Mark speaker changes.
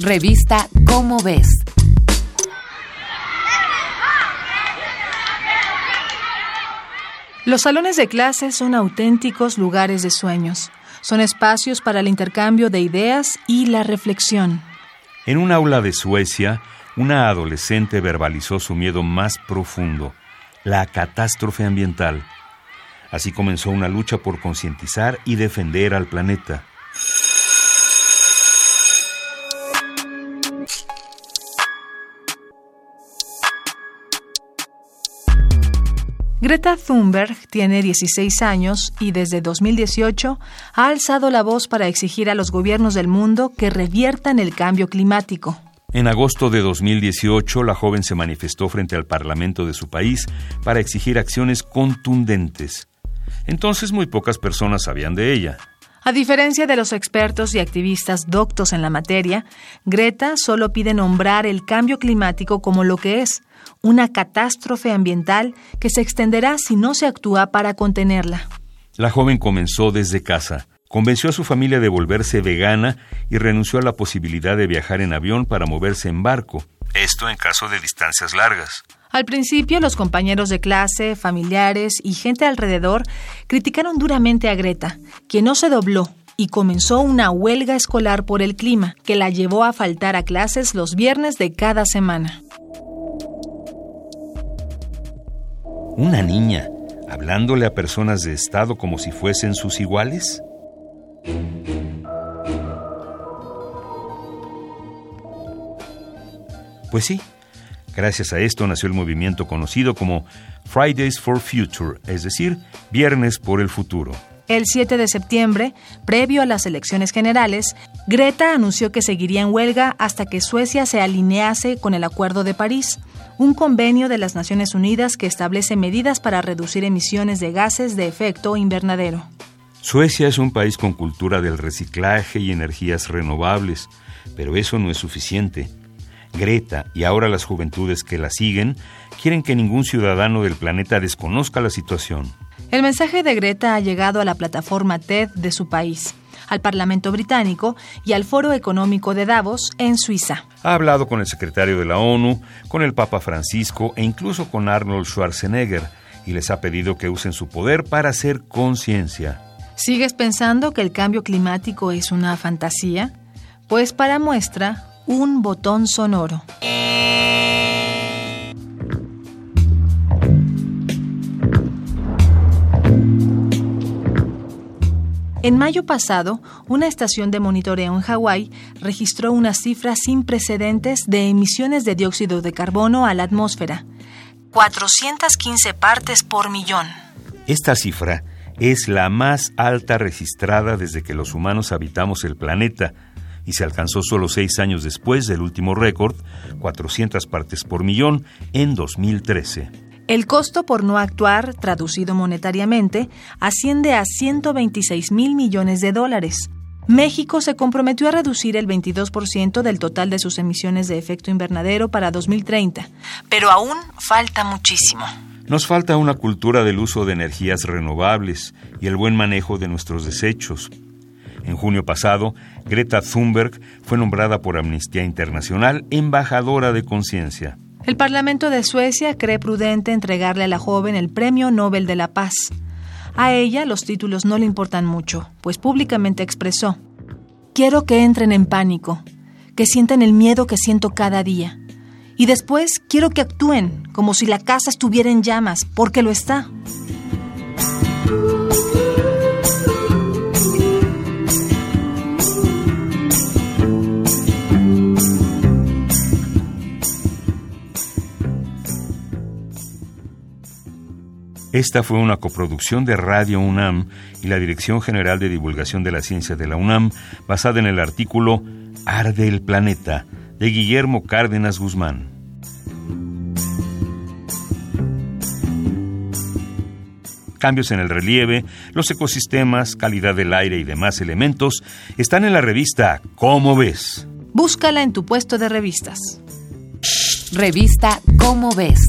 Speaker 1: Revista Cómo ves.
Speaker 2: Los salones de clase son auténticos lugares de sueños. Son espacios para el intercambio de ideas y la reflexión.
Speaker 3: En un aula de Suecia, una adolescente verbalizó su miedo más profundo, la catástrofe ambiental. Así comenzó una lucha por concientizar y defender al planeta.
Speaker 2: Greta Thunberg tiene 16 años y desde 2018 ha alzado la voz para exigir a los gobiernos del mundo que reviertan el cambio climático.
Speaker 3: En agosto de 2018, la joven se manifestó frente al Parlamento de su país para exigir acciones contundentes. Entonces muy pocas personas sabían de ella.
Speaker 2: A diferencia de los expertos y activistas doctos en la materia, Greta solo pide nombrar el cambio climático como lo que es, una catástrofe ambiental que se extenderá si no se actúa para contenerla.
Speaker 3: La joven comenzó desde casa. Convenció a su familia de volverse vegana y renunció a la posibilidad de viajar en avión para moverse en barco. Esto en caso de distancias largas.
Speaker 2: Al principio, los compañeros de clase, familiares y gente alrededor criticaron duramente a Greta, quien no se dobló y comenzó una huelga escolar por el clima, que la llevó a faltar a clases los viernes de cada semana.
Speaker 3: ¿Una niña hablándole a personas de Estado como si fuesen sus iguales? Pues sí, Gracias a esto nació el movimiento conocido como Fridays for Future, es decir, Viernes por el Futuro.
Speaker 2: El 7 de septiembre, previo a las elecciones generales, Greta anunció que seguiría en huelga hasta que Suecia se alinease con el Acuerdo de París, un convenio de las Naciones Unidas que establece medidas para reducir emisiones de gases de efecto invernadero.
Speaker 3: Suecia es un país con cultura del reciclaje y energías renovables, pero eso no es suficiente. Greta y ahora las juventudes que la siguen quieren que ningún ciudadano del planeta desconozca la situación.
Speaker 2: El mensaje de Greta ha llegado a la plataforma TED de su país, al Parlamento británico y al Foro Económico de Davos en Suiza.
Speaker 3: Ha hablado con el secretario de la ONU, con el Papa Francisco e incluso con Arnold Schwarzenegger y les ha pedido que usen su poder para hacer conciencia.
Speaker 2: ¿Sigues pensando que el cambio climático es una fantasía? Pues para muestra, un botón sonoro. En mayo pasado, una estación de monitoreo en Hawái registró una cifra sin precedentes de emisiones de dióxido de carbono a la atmósfera. 415 partes por millón.
Speaker 3: Esta cifra es la más alta registrada desde que los humanos habitamos el planeta y se alcanzó solo seis años después del último récord, 400 partes por millón, en 2013.
Speaker 2: El costo por no actuar, traducido monetariamente, asciende a 126 mil millones de dólares. México se comprometió a reducir el 22% del total de sus emisiones de efecto invernadero para 2030, pero aún falta muchísimo.
Speaker 3: Nos falta una cultura del uso de energías renovables y el buen manejo de nuestros desechos, en junio pasado, Greta Thunberg fue nombrada por Amnistía Internacional embajadora de conciencia.
Speaker 2: El Parlamento de Suecia cree prudente entregarle a la joven el Premio Nobel de la Paz. A ella los títulos no le importan mucho, pues públicamente expresó, Quiero que entren en pánico, que sientan el miedo que siento cada día. Y después quiero que actúen como si la casa estuviera en llamas, porque lo está.
Speaker 3: Esta fue una coproducción de Radio UNAM y la Dirección General de Divulgación de la Ciencia de la UNAM, basada en el artículo Arde el Planeta, de Guillermo Cárdenas Guzmán. Cambios en el relieve, los ecosistemas, calidad del aire y demás elementos están en la revista ¿Cómo ves?
Speaker 2: Búscala en tu puesto de revistas.
Speaker 1: Revista ¿Cómo ves?